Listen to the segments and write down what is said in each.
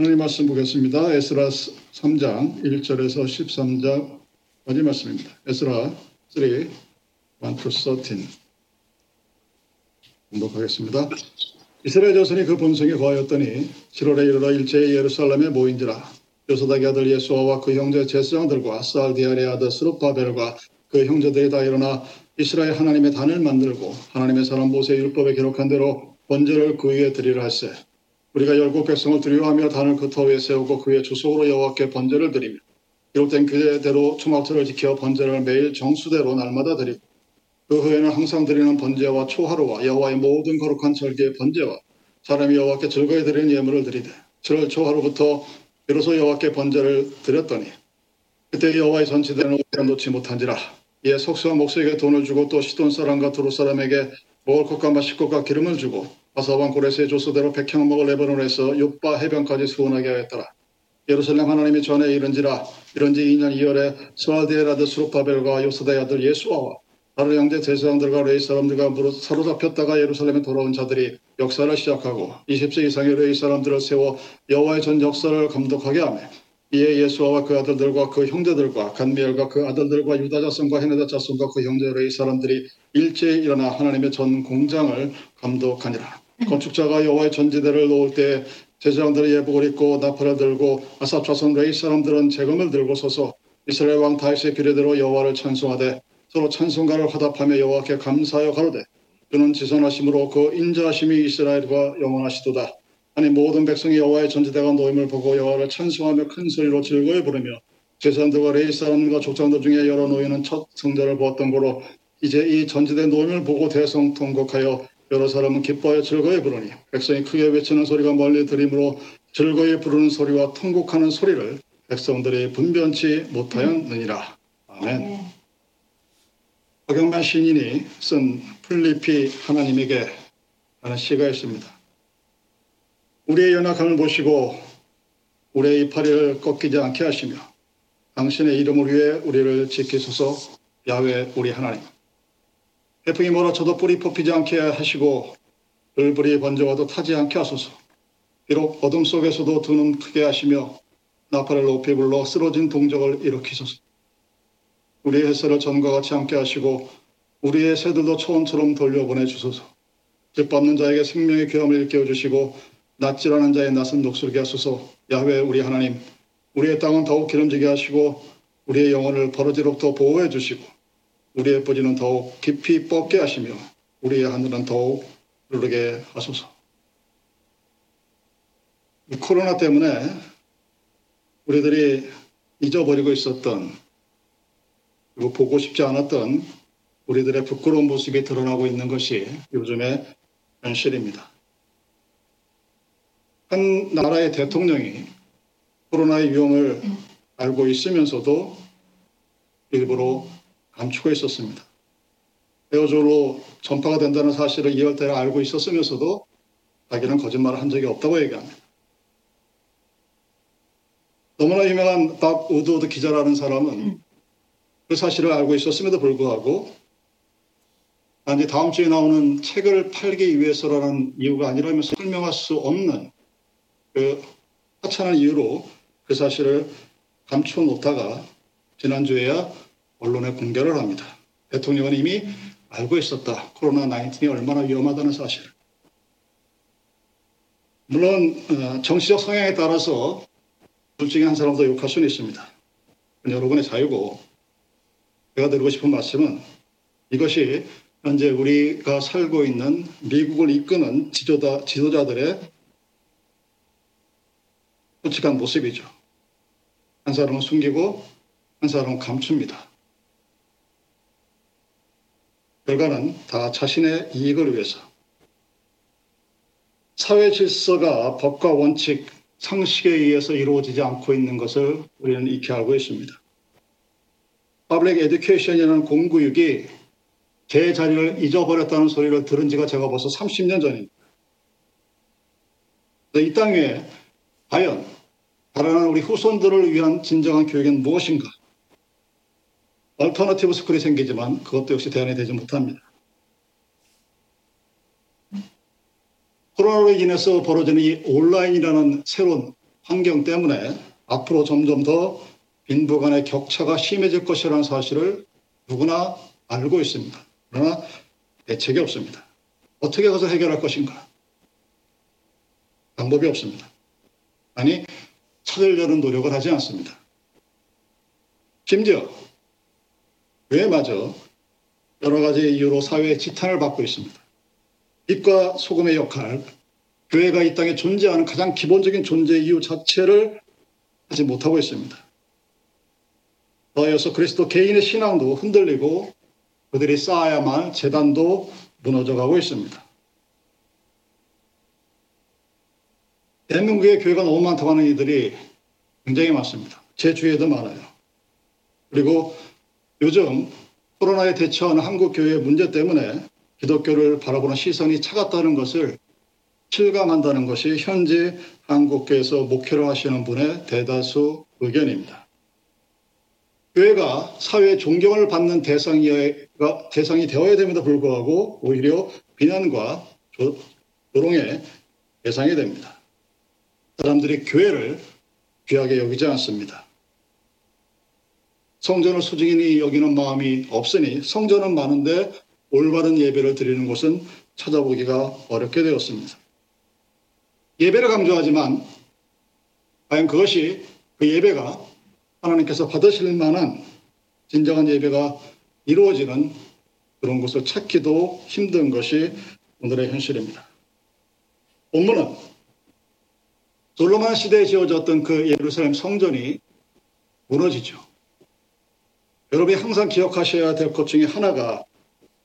하나님 말씀 보겠습니다. 에스라 3장 1절에서 13절까지 말씀입니다. 에스라 3, 1 to 13. 공독하겠습니다. 이스라엘 자손이 그 본성에 거하였더니 7월에 이르러 일제히 예루살렘에 모인지라 요사닥의 아들 예수아와 그 형제 제사장들과 살디아의 아들 스룹바벨과 그 형제들이 다 일어나 이스라엘 하나님의 단을 만들고 하나님의 사람 모세 율법에 기록한 대로 번제를 그 위에 드리라 할세 우리가 열국 백성을 두려워하며 단을 그터 위에 세우고 그 위에 주소로 여호와께 번제를 드리며 기록된 그대로 초막절을 지켜 번제를 매일 정수대로 날마다 드리고 그 후에는 항상 드리는 번제와 초하루와 여호와의 모든 거룩한 절기의 번제와 사람이 여호와께 즐거이 드리는 예물을 드리되 7월 초하루부터 비로소 여호와께 번제를 드렸더니 그때 여호와의 전치대는 놓지 못한지라. 이에 속수와 목수에게 돈을 주고 또 시돈 사람과 두루 사람에게 먹을 것과 마실 것과 기름을 주고 바사왕 고레스의 조서대로 백향목을 레바논에서 욥바 해변까지 수운하게 하였더라. 예루살렘 하나님의 전에 이른지라 이른 지 2년 2월에 스알디엘 아들 스룹바벨과 요사닥의 아들 예수아와 다른 형제 제사장들과 레위 사람들과 무릇 사로잡혔다가 예루살렘에 돌아온 자들이 역사를 시작하고 20세 이상의 레위 사람들을 세워 여호와의 전 역사를 감독하게 하며 이에 예수아와 그 아들들과 그 형제들과 갓미엘과 그 아들들과 유다 자손과 헤나닷 자손과 그 형제 레위 사람들이 일제히 일어나 하나님의 전 공장을 감독하니라. 건축자가 여호와의 전 지대를 놓을 때 제사장들이 예복을 입고 나팔을 들고 아삽 자손 레위 사람들은 제금을 들고 서서 이스라엘 왕 다윗의 규례대로 여호와를 찬송하되 서로 찬송가를 화답하며 여호와께 감사하여 가로되 그는 지선하시므로 그 인자하심이 이스라엘에게 영원하시도다. 하니 모든 백성이 여호와의 전 지대가 놓임을 보고 여호와를 찬송하며 큰 소리로 즐거이 부르며 제사장들과 레위 사람과 족장들 중에 여러 노인은 첫 성전을 보았던 고로 이제 이 전지대 노임을 보고 대성 통곡하여 여러 사람은 기뻐하여 즐거이 부르니 백성이 크게 외치는 소리가 멀리 들림으로 즐거이 부르는 소리와 통곡하는 소리를 백성들이 분변치 못하였느니라. 아멘. 박영만 신인이 쓴 플리피 하나님에게 하는 시가 있습니다. 우리의 연약함을 보시고 우리의 이파리를 꺾이지 않게 하시며 당신의 이름을 위해 우리를 지키소서 야외 우리 하나님. 태풍이 몰아쳐도 뿌리 뽑히지 않게 하시고 불불이 번져와도 타지 않게 하소서. 비록 어둠 속에서도 두 눈 크게 하시며 나팔을 높이 불러 쓰러진 동적을 일으키소서. 우리의 햇살을 전과 같이 함께 하시고 우리의 새들도 초원처럼 돌려보내 주소서. 뜻밟는 자에게 생명의 귀함을 일깨워 주시고 낯질하는 자의 낯은 녹슬게 하소서. 야훼 우리 하나님, 우리의 땅은 더욱 기름지게 하시고 우리의 영혼을 버러지로부터 보호해 주시고 우리의 뿌리는 더욱 깊이 뻗게 하시며 우리의 하늘은 더욱 흐르게 하소서. 코로나 때문에 우리들이 잊어버리고 있었던 그리고 보고 싶지 않았던 우리들의 부끄러운 모습이 드러나고 있는 것이 요즘의 현실입니다. 한 나라의 대통령이 코로나의 위험을 알고 있으면서도 일부러 감추고 있었습니다. 에어졸로 전파가 된다는 사실을 2월 달에 알고 있었으면서도 자기는 거짓말을 한 적이 없다고 얘기합니다. 너무나 유명한 밥 우드워드 기자라는 사람은 그 사실을 알고 있었음에도 불구하고 단지 다음 주에 나오는 책을 팔기 위해서라는 이유가 아니라면서 설명할 수 없는 그 하찮은 이유로 그 사실을 감춰 놓다가 지난주에야 언론에 공개를 합니다. 대통령은 이미 알고 있었다. 코로나 19이 얼마나 위험하다는 사실을. 물론 어, 정치적 성향에 따라서 둘 중에 한 사람도 욕할 수는 있습니다. 여러분의 자유고 제가 드리고 싶은 말씀은 이것이 현재 우리가 살고 있는 미국을 이끄는 지도자, 지도자들의 솔직한 모습이죠. 한 사람은 숨기고 한 사람은 감춥니다. 결과는 다 자신의 이익을 위해서 사회 질서가 법과 원칙, 상식에 의해서 이루어지지 않고 있는 것을 우리는 익히 알고 있습니다. public education이라는 공교육이 제 자리를 잊어버렸다는 소리를 들은 지가 제가 벌써 30년 전입니다. 이 땅에 과연 자라는 우리 후손들을 위한 진정한 교육은 무엇인가? alternative school이 생기지만 그것도 역시 대안이 되지 못합니다. 코로나로 인해서 벌어지는 이 온라인이라는 새로운 환경 때문에 앞으로 점점 더 빈부 간의 격차가 심해질 것이라는 사실을 누구나 알고 있습니다. 그러나 대책이 없습니다. 어떻게 가서 해결할 것인가? 방법이 없습니다. 아니, 찾으려는 노력을 하지 않습니다. 심지어 교회마저 여러 가지 이유로 사회의 지탄을 받고 있습니다. 빛과 소금의 역할, 교회가 이 땅에 존재하는 가장 기본적인 존재 이유 자체를 하지 못하고 있습니다. 더해서 그리스도 개인의 신앙도 흔들리고 그들이 쌓아야만 할 재단도 무너져가고 있습니다. 대한민국의 교회가 너무 많다고 하는 이들이 굉장히 많습니다. 제 주위에도 많아요. 그리고 요즘 코로나에 대처하는 한국 교회의 문제 때문에 기독교를 바라보는 시선이 차갑다는 것을 실감한다는 것이 현재 한국교회에서 목회를 하시는 분의 대다수 의견입니다. 교회가 사회의 존경을 받는 대상이, 대상이 되어야 됨에도 불구하고 오히려 비난과 조롱의 대상이 됩니다. 사람들이 교회를 귀하게 여기지 않습니다. 성전을 소중히 여기는 마음이 없으니 성전은 많은데 올바른 예배를 드리는 곳은 찾아보기가 어렵게 되었습니다. 예배를 강조하지만 과연 그것이 그 예배가 하나님께서 받으실 만한 진정한 예배가 이루어지는 그런 곳을 찾기도 힘든 것이 오늘의 현실입니다. 본문은 솔로몬 시대에 지어졌던 그 예루살렘 성전이 무너지죠. 여러분이 항상 기억하셔야 될 것 중에 하나가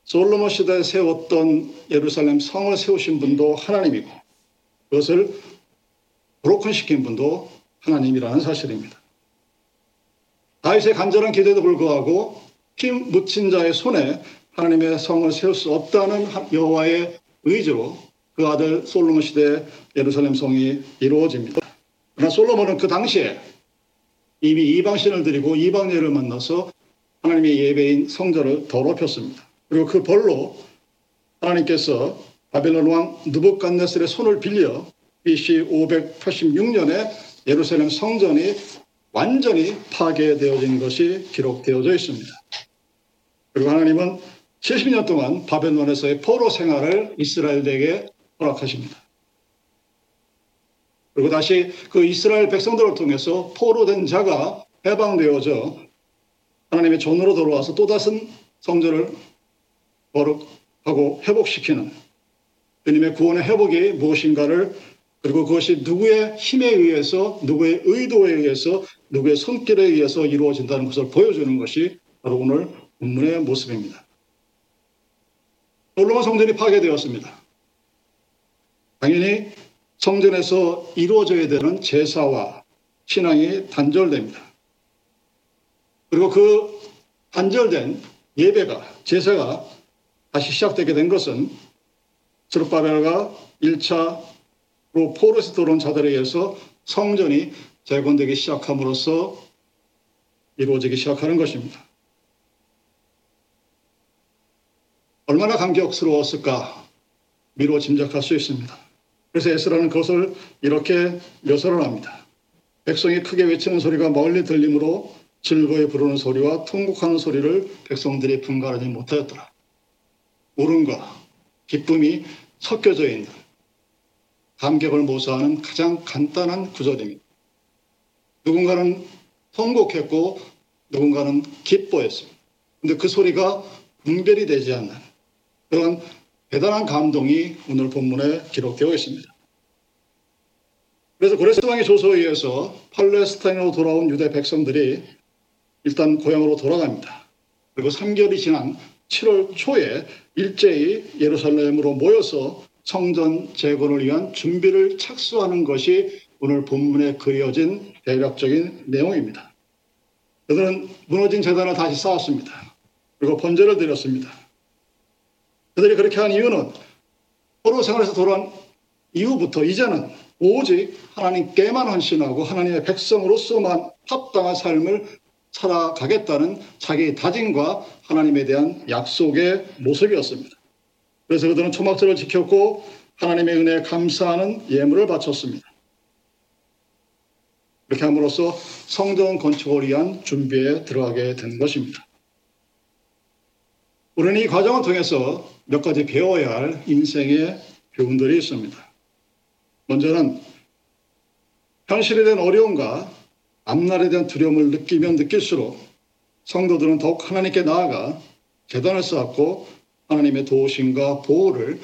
솔로몬 시대에 세웠던 예루살렘 성을 세우신 분도 하나님이고 그것을 브로큰 시킨 분도 하나님이라는 사실입니다. 다윗의 간절한 기대도 불구하고 피 묻힌 자의 손에 하나님의 성을 세울 수 없다는 여호와의 의지로 그 아들 솔로몬 시대에 예루살렘 성이 이루어집니다. 그러나 솔로몬은 그 당시에 이미 이방신을 드리고 이방예를 만나서 하나님의 예배인 성전을 더럽혔습니다. 그리고 그 벌로 하나님께서 바벨론 왕 누붓갓네살의 손을 빌려 BC 586년에 예루살렘 성전이 완전히 파괴되어진 것이 기록되어져 있습니다. 그리고 하나님은 70년 동안 바벨론에서의 포로 생활을 이스라엘에게 허락하십니다. 그리고 다시 그 이스라엘 백성들을 통해서 포로된 자가 해방되어져 하나님의 존으로 돌아와서 또다시 성전을 거룩하고 회복시키는 주님의 구원의 회복이 무엇인가를 그리고 그것이 누구의 힘에 의해서 누구의 의도에 의해서 누구의 손길에 의해서 이루어진다는 것을 보여주는 것이 바로 오늘 본문의 모습입니다. 솔로몬 성전이 파괴되었습니다. 당연히 성전에서 이루어져야 되는 제사와 신앙이 단절됩니다. 그리고 그 단절된 예배가 제사가 다시 시작되게 된 것은 스룹바벨과 1차로 포로에서 들어온 자들에 의해서 성전이 재건되기 시작함으로써 이루어지기 시작하는 것입니다. 얼마나 감격스러웠을까 미루어 짐작할 수 있습니다. 그래서 에스라는 그것을 이렇게 묘사를 합니다. 백성이 크게 외치는 소리가 멀리 들리므로 즐거이 부르는 소리와 통곡하는 소리를 백성들이 분간하지 못하였더라. 울음과 기쁨이 섞여져 있는 감격을 모사하는 가장 간단한 구절입니다. 누군가는 통곡했고 누군가는 기뻐했습니다. 근데 그 소리가 분별이 되지 않는 그런 대단한 감동이 오늘 본문에 기록되어 있습니다. 그래서 고레스 왕의 조서에 의해서 팔레스타인으로 돌아온 유대 백성들이 일단 고향으로 돌아갑니다. 그리고 3개월이 지난 7월 초에 일제히 예루살렘으로 모여서 성전 재건을 위한 준비를 착수하는 것이 오늘 본문에 그려진 대략적인 내용입니다. 그들은 무너진 재단을 다시 쌓았습니다. 그리고 번제를 드렸습니다. 그들이 그렇게 한 이유는 포로 생활에서 돌아온 이후부터 이제는 오직 하나님께만 헌신하고 하나님의 백성으로서만 합당한 삶을 살아가겠다는 자기 다짐과 하나님에 대한 약속의 모습이었습니다. 그래서 그들은 초막절을 지켰고 하나님의 은혜에 감사하는 예물을 바쳤습니다. 이렇게 함으로써 성전 건축을 위한 준비에 들어가게 된 것입니다. 우리는 이 과정을 통해서 몇 가지 배워야 할 인생의 교훈들이 있습니다. 먼저는 현실에 대한 어려움과 앞날에 대한 두려움을 느끼면 느낄수록 성도들은 더욱 하나님께 나아가 재단을 쌓고 하나님의 도우심과 보호를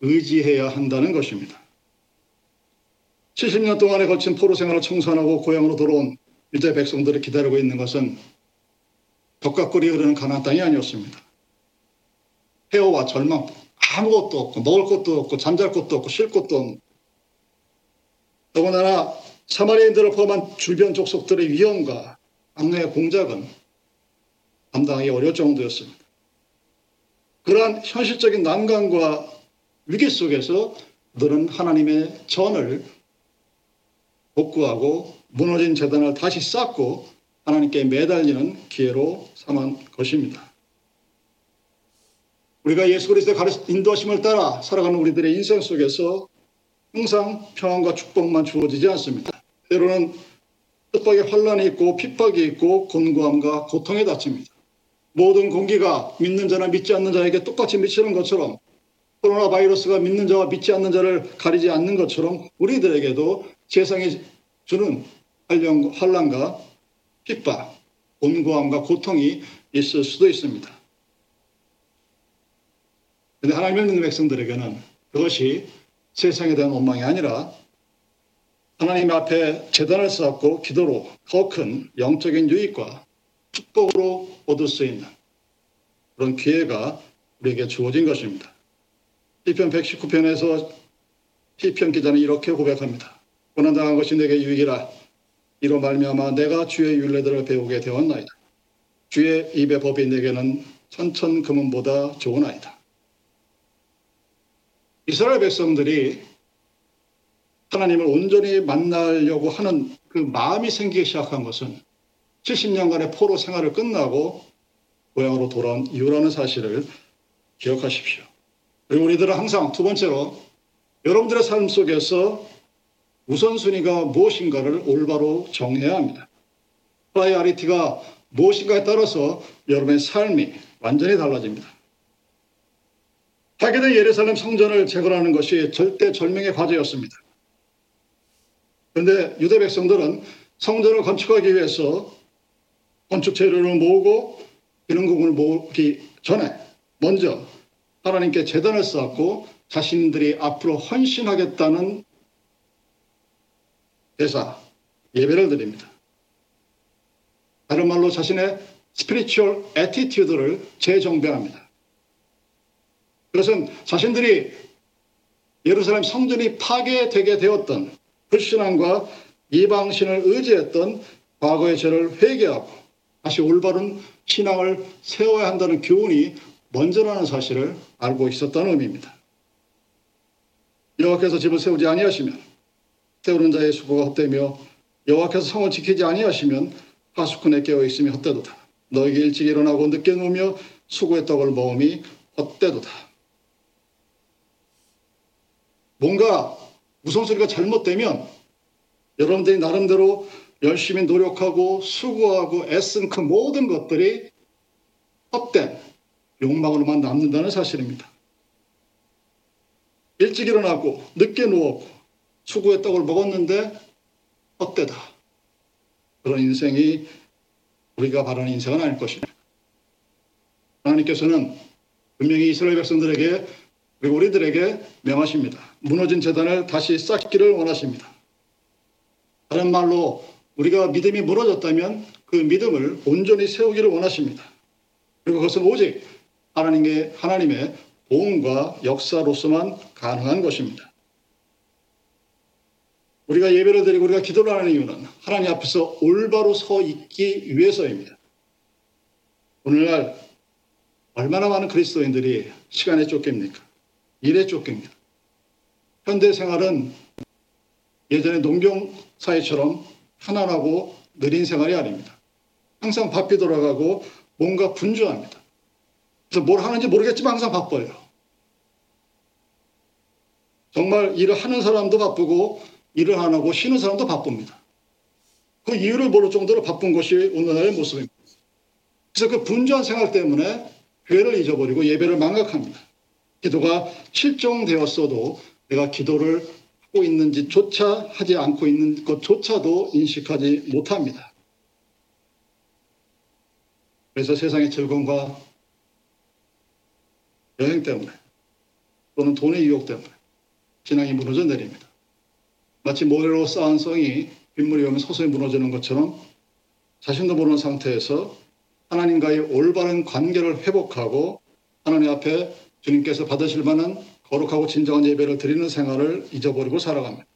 의지해야 한다는 것입니다. 70년 동안에 거친 포로 생활을 청산하고 고향으로 돌아온 유대 백성들을 기다리고 있는 것은 덕과 꿀이 흐르는 가나안 땅이 아니었습니다. 해오와 절망, 아무것도 없고 먹을 것도 없고 잠잘 것도 없고 쉴 것도 없는 더군다나 사마리인들을 포함한 주변 족속들의 위험과 악령의 공작은 감당하기 어려울 정도였습니다. 그러한 현실적인 난관과 위기 속에서 너는 하나님의 전을 복구하고 무너진 재단을 다시 쌓고 하나님께 매달리는 기회로 삼은 것입니다. 우리가 예수 그리스도의 인도하심을 따라 살아가는 우리들의 인생 속에서 항상 평안과 축복만 주어지지 않습니다. 때로는 뜻밖의 환란이 있고 핍박이 있고 곤고함과 고통에 닥칩니다. 모든 공기가 믿는 자나 믿지 않는 자에게 똑같이 미치는 것처럼 코로나 바이러스가 믿는 자와 믿지 않는 자를 가리지 않는 것처럼 우리들에게도 세상이 주는 환란과 핍박, 곤고함과 고통이 있을 수도 있습니다. 그런데 하나님을 믿는 백성들에게는 그것이 세상에 대한 원망이 아니라 하나님 앞에 재단을 쌓고 기도로 더 큰 영적인 유익과 축복으로 얻을 수 있는 그런 기회가 우리에게 주어진 것입니다. 시편 119편에서 시편 기자는 이렇게 고백합니다. 고난당한 것이 내게 유익이라 이로 말미암아 내가 주의 윤례들을 배우게 되었나이다. 주의 입의 법이 내게는 천천 금은보다 좋은 아이다. 이스라엘 백성들이 하나님을 온전히 만나려고 하는 그 마음이 생기기 시작한 것은 70년간의 포로 생활을 끝나고 고향으로 돌아온 이후라는 사실을 기억하십시오. 그리고 우리들은 항상 두 번째로 여러분들의 삶 속에서 우선순위가 무엇인가를 올바로 정해야 합니다. priority가 무엇인가에 따라서 여러분의 삶이 완전히 달라집니다. 파괴된 예루살렘 성전을 재건하는 것이 절체절명의 과제였습니다. 그런데 유대 백성들은 성전을 건축하기 위해서 건축 재료를 모으고 기능공을 모으기 전에 먼저 하나님께 제단을 쌓고 자신들이 앞으로 헌신하겠다는 대사, 예배를 드립니다. 다른 말로 자신의 spiritual attitude를 재정비합니다. 그것은 자신들이 예루살렘 성전이 파괴되게 되었던 불신앙과 이방신을 의지했던 과거의 죄를 회개하고 다시 올바른 신앙을 세워야 한다는 교훈이 먼저라는 사실을 알고 있었다는 의미입니다. 여호와께서 집을 세우지 아니하시면 세우는 자의 수고가 헛되며 여호와께서 성을 지키지 아니하시면 하수꾼에 깨어 있으며 헛되도다. 너에게 일찍 일어나고 늦게 누우며 수고의 떡을 먹음이 헛되도다. 뭔가 우선소리가 잘못되면 여러분들이 나름대로 열심히 노력하고 수고하고 애쓴 그 모든 것들이 헛된 욕망으로만 남는다는 사실입니다. 일찍 일어나고 늦게 누웠고 수고의 떡을 먹었는데 헛되다. 그런 인생이 우리가 바라는 인생은 아닐 것입니다. 하나님께서는 분명히 이스라엘 백성들에게 그리고 우리들에게 명하십니다. 무너진 재단을 다시 쌓기를 원하십니다. 다른 말로 우리가 믿음이 무너졌다면 그 믿음을 온전히 세우기를 원하십니다. 그리고 그것은 오직 하나님의, 하나님의 도움과 역사로서만 가능한 것입니다. 우리가 예배를 드리고 우리가 기도를 하는 이유는 하나님 앞에서 올바로 서 있기 위해서입니다. 오늘날 얼마나 많은 그리스도인들이 시간에 쫓깁니까? 일에 쫓깁니다. 현대 생활은 예전에 농경 사회처럼 편안하고 느린 생활이 아닙니다. 항상 바삐 돌아가고 뭔가 분주합니다. 그래서 뭘 하는지 모르겠지만 항상 바빠요. 정말 일을 하는 사람도 바쁘고 일을 안 하고 쉬는 사람도 바쁩니다. 그 이유를 모를 정도로 바쁜 것이 오늘날의 모습입니다. 그래서 그 분주한 생활 때문에 교회를 잊어버리고 예배를 망각합니다. 기도가 실종되었어도 내가 기도를 하고 있는지조차 하지 않고 있는 것조차도 인식하지 못합니다. 그래서 세상의 즐거움과 여행 때문에 또는 돈의 유혹 때문에 신앙이 무너져 내립니다. 마치 모래로 쌓은 성이 빗물이 오면 서서히 무너지는 것처럼 자신도 모르는 상태에서 하나님과의 올바른 관계를 회복하고 하나님 앞에 주님께서 받으실 만한 거룩하고 진정한 예배를 드리는 생활을 잊어버리고 살아갑니다.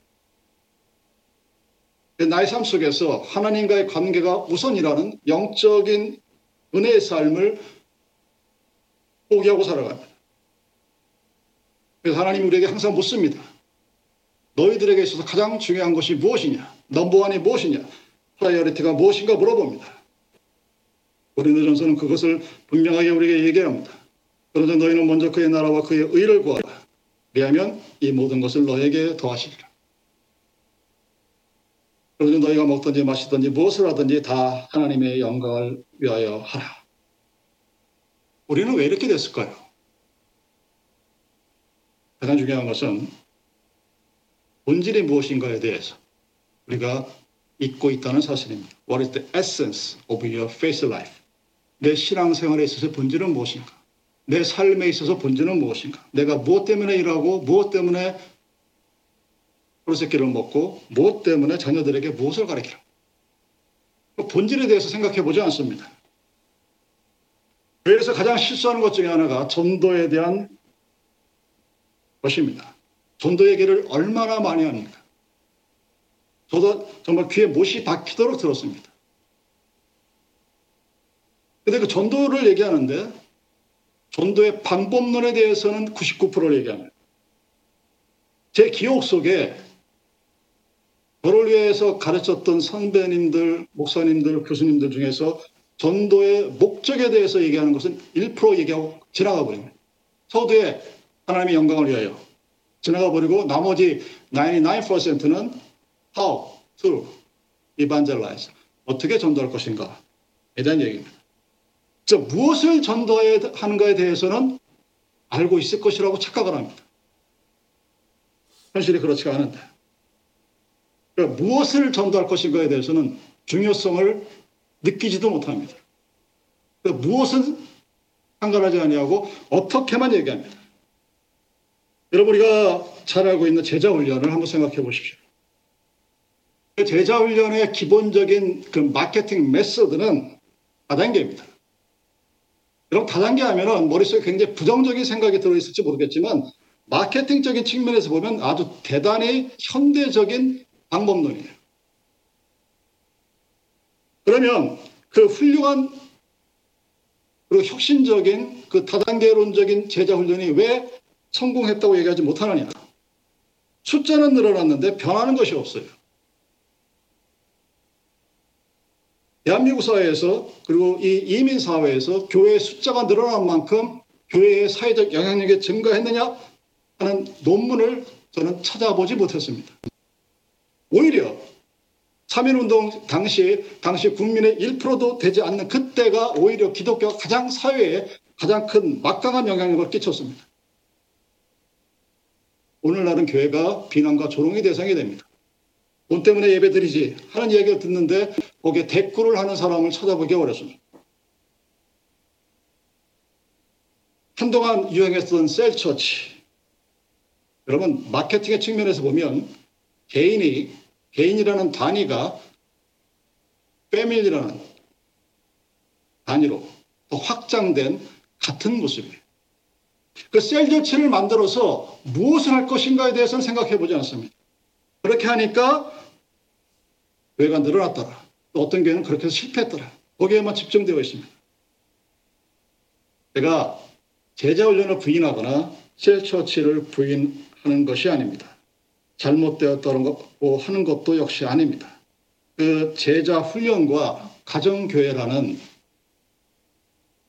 나의 삶 속에서 하나님과의 관계가 우선이라는 영적인 은혜의 삶을 포기하고 살아갑니다. 그래서 하나님 우리에게 항상 묻습니다. 너희들에게 있어서 가장 중요한 것이 무엇이냐? number one이 무엇이냐? priority가 무엇인가 물어봅니다. 고린도전서는 그것을 분명하게 우리에게 얘기합니다. 그런즉 너희는 먼저 그의 나라와 그의 의를 구하라. 왜냐하면 이 모든 것을 너에게 더하시리라. 그러자 너희가 먹든지 마시든지 무엇을 하든지 다 하나님의 영광을 위하여 하라. 우리는 왜 이렇게 됐을까요? 가장 중요한 것은 본질이 무엇인가에 대해서 우리가 잊고 있다는 사실입니다. What is the essence of your faith life? 내 신앙생활에 있어서 본질은 무엇인가? 내 삶에 있어서 본질은 무엇인가? 내가 무엇 때문에 일하고 무엇 때문에 프로세끼를 먹고 무엇 때문에 자녀들에게 무엇을 가르치라? 그 본질에 대해서 생각해 보지 않습니다. 그래서 가장 실수하는 것 중에 하나가 전도에 대한 것입니다. 전도 얘기를 얼마나 많이 합니까? 저도 정말 귀에 못이 박히도록 들었습니다. 근데 그 전도를 얘기하는데 전도의 방법론에 대해서는 99%를 얘기합니다. 제 기억 속에 저를 위해서 가르쳤던 선배님들, 목사님들, 교수님들 중에서 전도의 목적에 대해서 얘기하는 것은 1% 얘기하고 지나가 버립니다. 서두에 하나님의 영광을 위하여 지나가 버리고 나머지 99%는 how to evangelize 어떻게 전도할 것인가에 대한 얘기입니다. 즉 무엇을 전도하는가에 대해서는 알고 있을 것이라고 착각을 합니다. 현실이 그렇지가 않은데 그러니까 무엇을 전도할 것인가에 대해서는 중요성을 느끼지도 못합니다. 그러니까 무엇은 상관하지 아니하고 어떻게만 얘기합니다. 여러분 우리가 잘 알고 있는 제자 훈련을 한번 생각해 보십시오. 그 제자 훈련의 기본적인 그 마케팅 메소드는 다단계입니다. 여러분 다단계 하면은 머릿속에 굉장히 부정적인 생각이 들어있을지 모르겠지만 마케팅적인 측면에서 보면 아주 대단히 현대적인 방법론이에요. 그러면 그 훌륭한 그리고 혁신적인 그 다단계론적인 제자 훈련이 왜 성공했다고 얘기하지 못하느냐. 숫자는 늘어났는데 변하는 것이 없어요. 대한민국 사회에서 그리고 이 이민 사회에서 교회의 숫자가 늘어난 만큼 교회의 사회적 영향력이 증가했느냐 하는 논문을 저는 찾아보지 못했습니다. 오히려 3.1운동 당시, 당시 국민의 1%도 되지 않는 그때가 오히려 기독교가 가장 사회에 가장 큰 막강한 영향력을 끼쳤습니다. 오늘날은 교회가 비난과 조롱의 대상이 됩니다. 돈 때문에 예배 드리지 하는 이야기를 듣는데 거기에 댓글을 하는 사람을 찾아보기 어렵습니다. 한동안 유행했던 셀처치. 여러분 마케팅의 측면에서 보면 개인이 개인이라는 단위가 패밀리라는 단위로 더 확장된 같은 모습이에요. 그 셀저치를 만들어서 무엇을 할 것인가에 대해서는 생각해 보지 않습니다. 그렇게 하니까 교회가 늘어났더라. 또 어떤 교회는 그렇게 해서 실패했더라. 거기에만 집중되어 있습니다. 제가 제자훈련을 부인하거나 셀처치를 부인하는 것이 아닙니다. 잘못되었다고 하는 것도 역시 아닙니다. 그 제자 훈련과 가정교회라는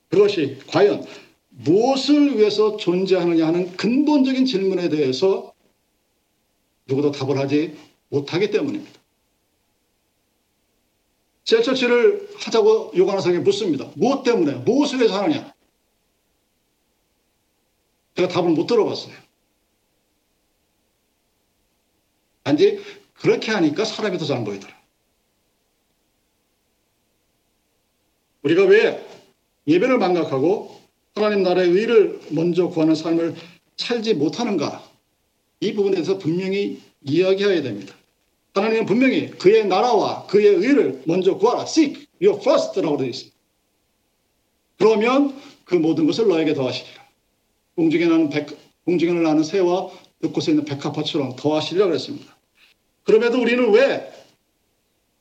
그것이 과연 무엇을 위해서 존재하느냐 하는 근본적인 질문에 대해서 누구도 답을 하지 못하기 때문입니다. 셀처치를 하자고 사람이 묻습니다. 무엇 때문에? 무엇을 위해서 하느냐? 제가 답을 못 들어봤어요. 단지 그렇게 하니까 사람이 더 잘 보이더라. 우리가 왜 예배를 망각하고 하나님 나라의 의를 먼저 구하는 삶을 살지 못하는가? 이 부분에 대해서 분명히 이야기해야 됩니다. 하나님은 분명히 그의 나라와 그의 의를 먼저 구하라. Seek your first라고 되어 있습니다. 그러면 그 모든 것을 너에게 더하시리라. 공중에 나는 백, 공중에 나는 새와 흙곳에 있는 백합화처럼 더하시리라 그랬습니다. 그럼에도 우리는 왜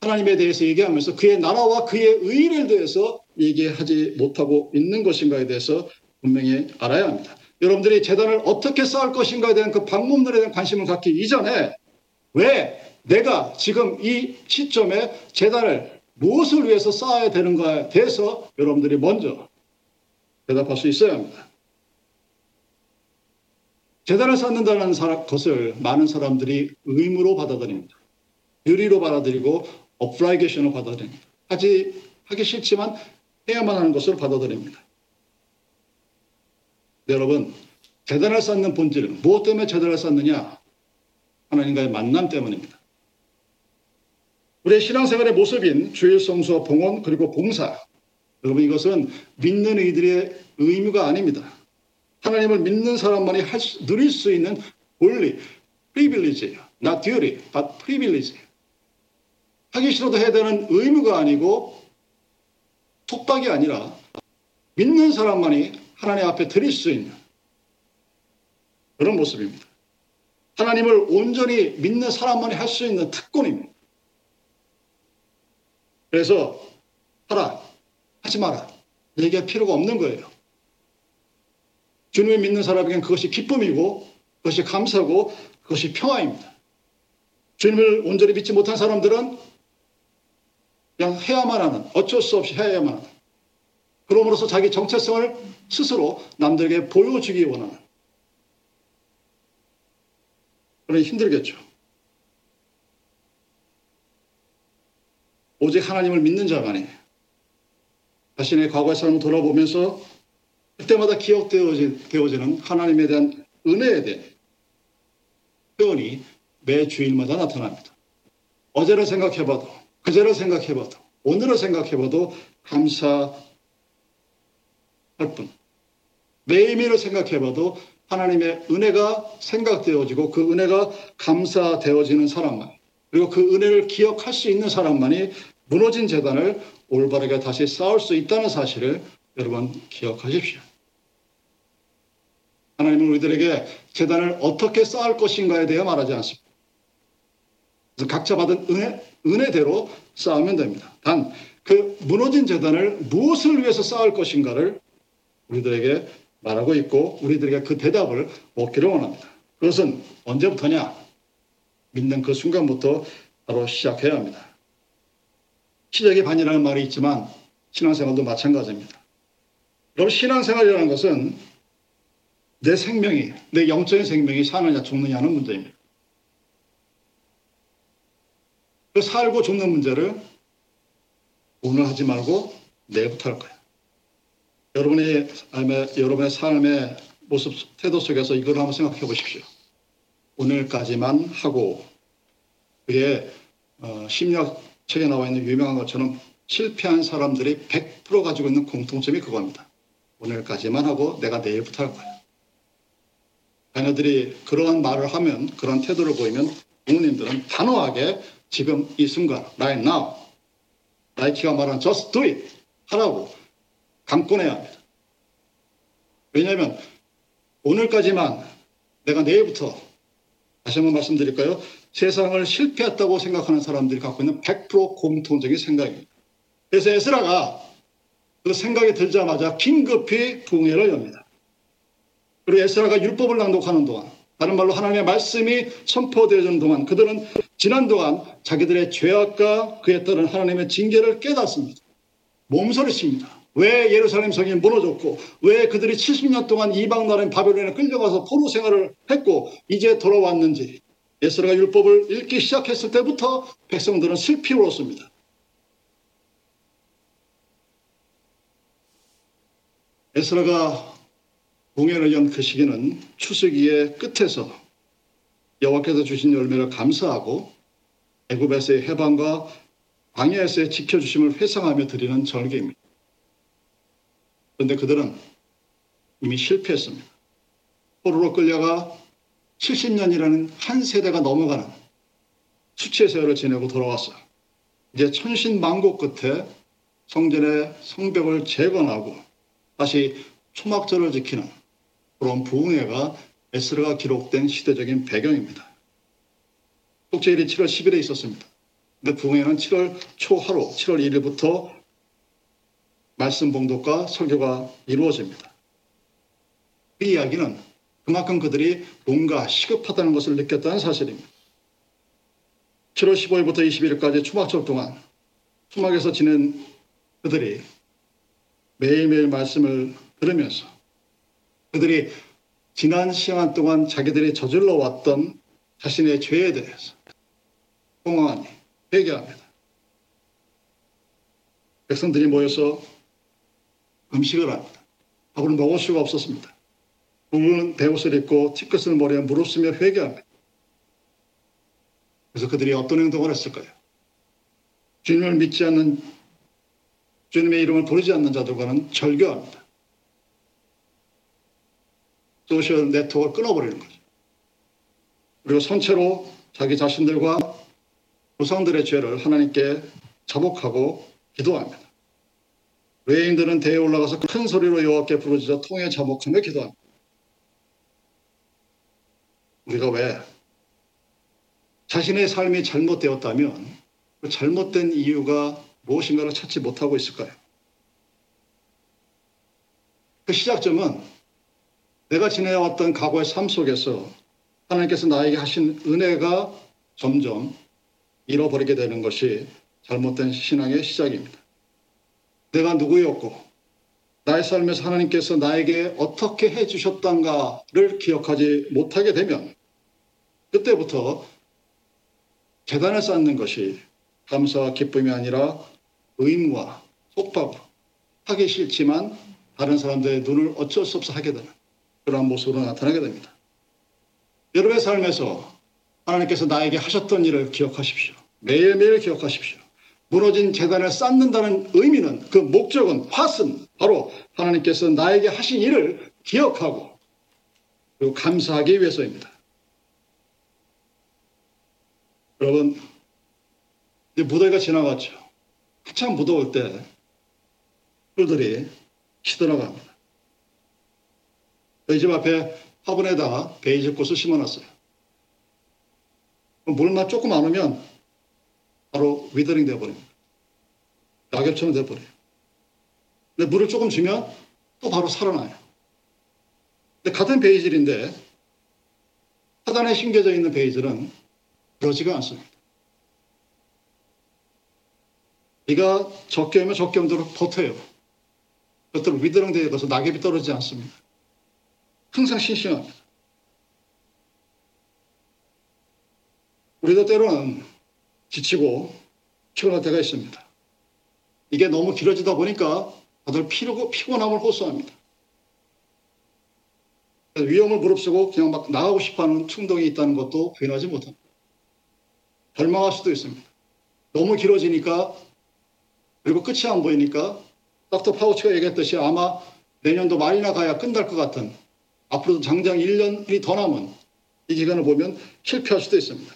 하나님에 대해서 얘기하면서 그의 나라와 그의 의를 대해서 얘기하지 못하고 있는 것인가에 대해서 분명히 알아야 합니다. 여러분들이 재단을 어떻게 쌓을 것인가에 대한 그 방법론에 대한 관심을 갖기 이전에 왜 내가 지금 이 시점에 재단을 무엇을 위해서 쌓아야 되는가에 대해서 여러분들이 먼저 대답할 수 있어야 합니다. 재단을 쌓는다는 것을 많은 사람들이 의무로 받아들입니다. 유리로 받아들이고 업라이게이션으로 받아들입니다. 하지 하기 싫지만 해야만 하는 것으로 받아들입니다. 네, 여러분, 재단을 쌓는 본질, 무엇 때문에 재단을 쌓느냐? 하나님과의 만남 때문입니다. 우리의 신앙생활의 모습인 주일 성수와 봉헌 그리고 봉사. 여러분 이것은 믿는 이들의 의무가 아닙니다. 하나님을 믿는 사람만이 할 수, 누릴 수 있는 권리, privilege예요. not duty, but privilege. 하기 싫어도 해야 되는 의무가 아니고 톡박이 아니라 믿는 사람만이 하나님 앞에 드릴 수 있는 그런 모습입니다. 하나님을 온전히 믿는 사람만이 할 수 있는 특권입니다. 그래서 하라, 하지 마라 얘기할 필요가 없는 거예요. 주님을 믿는 사람에게는 그것이 기쁨이고 그것이 감사고 그것이 평화입니다. 주님을 온전히 믿지 못한 사람들은 그냥 해야만 하는 어쩔 수 없이 해야만 하는 그럼으로써 자기 정체성을 스스로 남들에게 보여주기 원하는 그러니 힘들겠죠. 오직 하나님을 믿는 자만이 자신의 과거의 삶을 돌아보면서 그때마다 기억되어지는 하나님에 대한 은혜에 대한 표현이 매 주일마다 나타납니다. 어제를 생각해봐도, 그제를 생각해봐도, 오늘을 생각해봐도 감사할 뿐. 매일매일을 생각해봐도 하나님의 은혜가 생각되어지고 그 은혜가 감사되어지는 사람만, 그리고 그 은혜를 기억할 수 있는 사람만이 무너진 재단을 올바르게 다시 쌓을 수 있다는 사실을 여러분 기억하십시오. 하나님은 우리들에게 재단을 어떻게 쌓을 것인가에 대해 말하지 않습니다. 그래서 각자 받은 은혜, 은혜대로 쌓으면 됩니다. 단, 그 무너진 재단을 무엇을 위해서 쌓을 것인가를 우리들에게 말하고 있고 우리들에게 그 대답을 얻기를 원합니다. 그것은 언제부터냐? 믿는 그 순간부터 바로 시작해야 합니다. 시작의 반이라는 말이 있지만 신앙생활도 마찬가지입니다. 여러분 신앙생활이라는 것은 내 생명이 내 영적인 생명이 사느냐 죽느냐는 문제입니다. 그 살고 죽는 문제를 오늘 하지 말고 내일부터 할 거예요. 여러분의 삶의, 여러분의 삶의 모습 태도 속에서 이걸 한번 생각해 보십시오. 오늘까지만 하고 그의 어, 심리학 책에 나와 있는 유명한 것처럼 실패한 사람들이 100% 가지고 있는 공통점이 그겁니다. 오늘까지만 하고 내가 내일부터 할 거야. 자녀들이 그러한 말을 하면 그런 태도를 보이면 부모님들은 단호하게 지금 이 순간 right now 나이키가 말한 just do it 하라고 강권해야 합니다. 왜냐하면 오늘까지만 내가 내일부터 다시 한번 말씀드릴까요? 세상을 실패했다고 생각하는 사람들이 갖고 있는 100% 공통적인 생각입니다. 그래서 에스라가 그 생각이 들자마자 긴급히 부흥회를 엽니다. 그리고 에스라가 율법을 낭독하는 동안 다른 말로 하나님의 말씀이 선포되어지는 동안 그들은 지난 동안 자기들의 죄악과 그에 따른 하나님의 징계를 깨닫습니다. 몸서리칩니다. 왜 예루살렘 성이 무너졌고 왜 그들이 70년 동안 이방 나라인 바벨론에 끌려가서 포로 생활을 했고 이제 돌아왔는지 에스라가 율법을 읽기 시작했을 때부터 백성들은 슬피 울었습니다. 에스라가 공연을 연 그 시기는 추수기의 끝에서 여호와께서 주신 열매를 감사하고 애굽에서의 해방과 광야에서의 지켜주심을 회상하며 드리는 절개입니다. 그런데 그들은 이미 실패했습니다. 포로로 끌려가 70년이라는 한 세대가 넘어가는 수치의 세월을 지내고 돌아왔어요. 이제 천신만고 끝에 성전의 성벽을 재건하고 다시 초막절을 지키는 그런 부흥회가 에스라가 기록된 시대적인 배경입니다. 속죄일이 7월 10일에 있었습니다. 근데 부흥회는 7월 초하루, 7월 1일부터 말씀 봉독과 설교가 이루어집니다. 이 이야기는 그만큼 그들이 뭔가 시급하다는 것을 느꼈다는 사실입니다. 7월 15일부터 21일까지 초막절 동안 초막에서 지낸 그들이 매일매일 말씀을 들으면서 그들이 지난 시간 동안 자기들이 저질러 왔던 자신의 죄에 대해서 공허하니 회개합니다. 백성들이 모여서 음식을 합니다. 밥을 먹을 수가 없었습니다. 부부는 배옷을 입고 티끝을 머리에 무릎쓰며 회개합니다. 그래서 그들이 어떤 행동을 했을까요? 주님을 믿지 않는 주님의 이름을 부르지 않는 자들과는 절교합니다. 소셜 네트워크를 끊어버리는 거죠. 그리고 선체로 자기 자신들과 조상들의 죄를 하나님께 자복하고 기도합니다. 외인들은 대에 올라가서 큰 소리로 여호와께 부르짖어 통에 자복하며 기도합니다. 우리가 왜 자신의 삶이 잘못되었다면 그 잘못된 이유가 무엇인가를 찾지 못하고 있을까요? 그 시작점은 내가 지내왔던 과거의 삶 속에서 하나님께서 나에게 하신 은혜가 점점 잃어버리게 되는 것이 잘못된 신앙의 시작입니다. 내가 누구였고 나의 삶에서 하나님께서 나에게 어떻게 해주셨던가를 기억하지 못하게 되면 그때부터 재단을 쌓는 것이 감사와 기쁨이 아니라 의무와 속박으로 하기 싫지만 다른 사람들의 눈을 어쩔 수 없어 하게 되는 그러한 모습으로 나타나게 됩니다. 여러분의 삶에서 하나님께서 나에게 하셨던 일을 기억하십시오. 매일매일 기억하십시오. 무너진 재단을 쌓는다는 의미는 그 목적은 화슨 바로 하나님께서 나에게 하신 일을 기억하고 그리고 감사하기 위해서입니다. 여러분 이제 무더위가 지나갔죠. 한참 무더울 때 풀들이 시들어갑니다. 저희 집 앞에 화분에다 베이지 꽃을 심어놨어요. 물만 조금 안 오면 바로 위더링 되어버립니다. 낙엽처럼 되어버려요. 근데 물을 조금 주면 또 바로 살아나요. 근데 같은 베이질인데 하단에 심겨져 있는 베이질은 그러지가 않습니다. 비가 적게 오면 적게 오도록 버텨요. 그것들 되어 가서 낙엽이 떨어지지 않습니다. 항상 신싱합니다. 우리도 때로는 지치고 피곤할 때가 있습니다. 이게 너무 길어지다 보니까 다들 피르고 피곤함을 호소합니다. 위험을 무릅쓰고 그냥 막 나가고 싶어하는 충동이 있다는 것도 부인하지 못합니다. 절망할 수도 있습니다. 너무 길어지니까 그리고 끝이 안 보이니까 닥터 파우치가 얘기했듯이 아마 내년도 말이나 가야 끝날 것 같은 앞으로도 장장 1년이 더 남은 이 기간을 보면 실패할 수도 있습니다.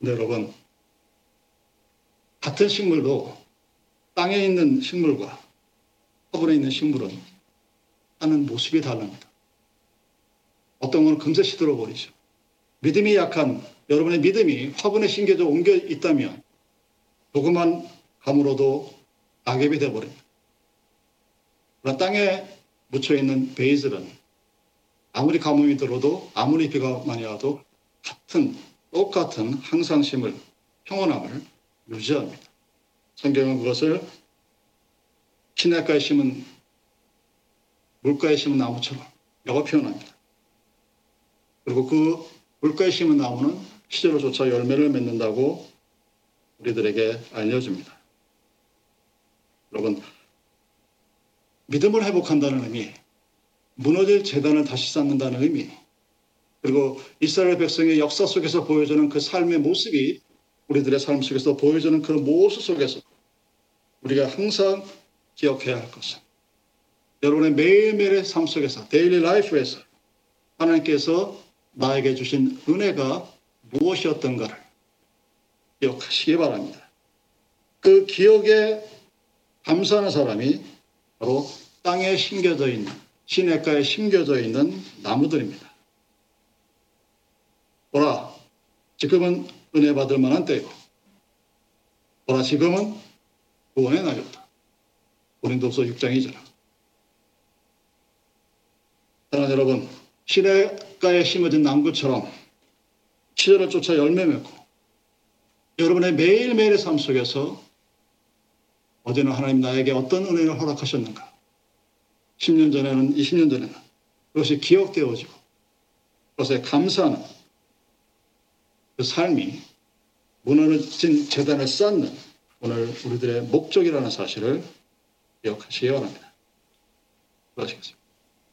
네, 여러분. 같은 식물도 땅에 있는 식물과 화분에 있는 식물은 하는 모습이 다릅니다. 어떤 건 금세 시들어 버리죠. 믿음이 약한 여러분의 믿음이 화분에 심겨져 옮겨 있다면 조그만 감으로도 낙엽이 되어버립니다. 그러나 땅에 묻혀 있는 베이즐은 아무리 가뭄이 들어도 아무리 비가 많이 와도 같은 똑같은 항상심을 평온함을 유지합니다. 성경은 그것을 시냇가에 심은 물가에 심은 나무처럼 여가 표현합니다. 그리고 그 물가에 심은 나무는 시절을조차 열매를 맺는다고 우리들에게 알려줍니다. 여러분, 믿음을 회복한다는 의미, 무너진 제단을 다시 쌓는다는 의미, 그리고 이스라엘 백성의 역사 속에서 보여주는 그 삶의 모습이 우리들의 삶 속에서 보여주는 그 모습 속에서 우리가 항상 기억해야 할 것은 여러분의 매일매일의 삶 속에서 daily life에서 하나님께서 나에게 주신 은혜가 무엇이었던가를 기억하시기 바랍니다. 그 기억에 감사하는 사람이 바로 땅에 심겨져 있는 시냇가에 심겨져 있는 나무들입니다. 보라, 지금은 은혜 받을 만한 때고, 보라, 지금은 구원의 날이었다. 고린도서 6장 2절. 사랑하는 여러분, 시냇가에 심어진 나무처럼 시절을 쫓아 열매 맺고 여러분의 매일매일의 삶 속에서 어제는 하나님 나에게 어떤 은혜를 허락하셨는가? 10년 전에는, 20년 전에는 그것이 기억되어지고 그것에 감사하는 그 삶이 무너진 재단을 쌓는 오늘 우리들의 목적이라는 사실을 기억하시기 바랍니다. 수고하시겠습니다.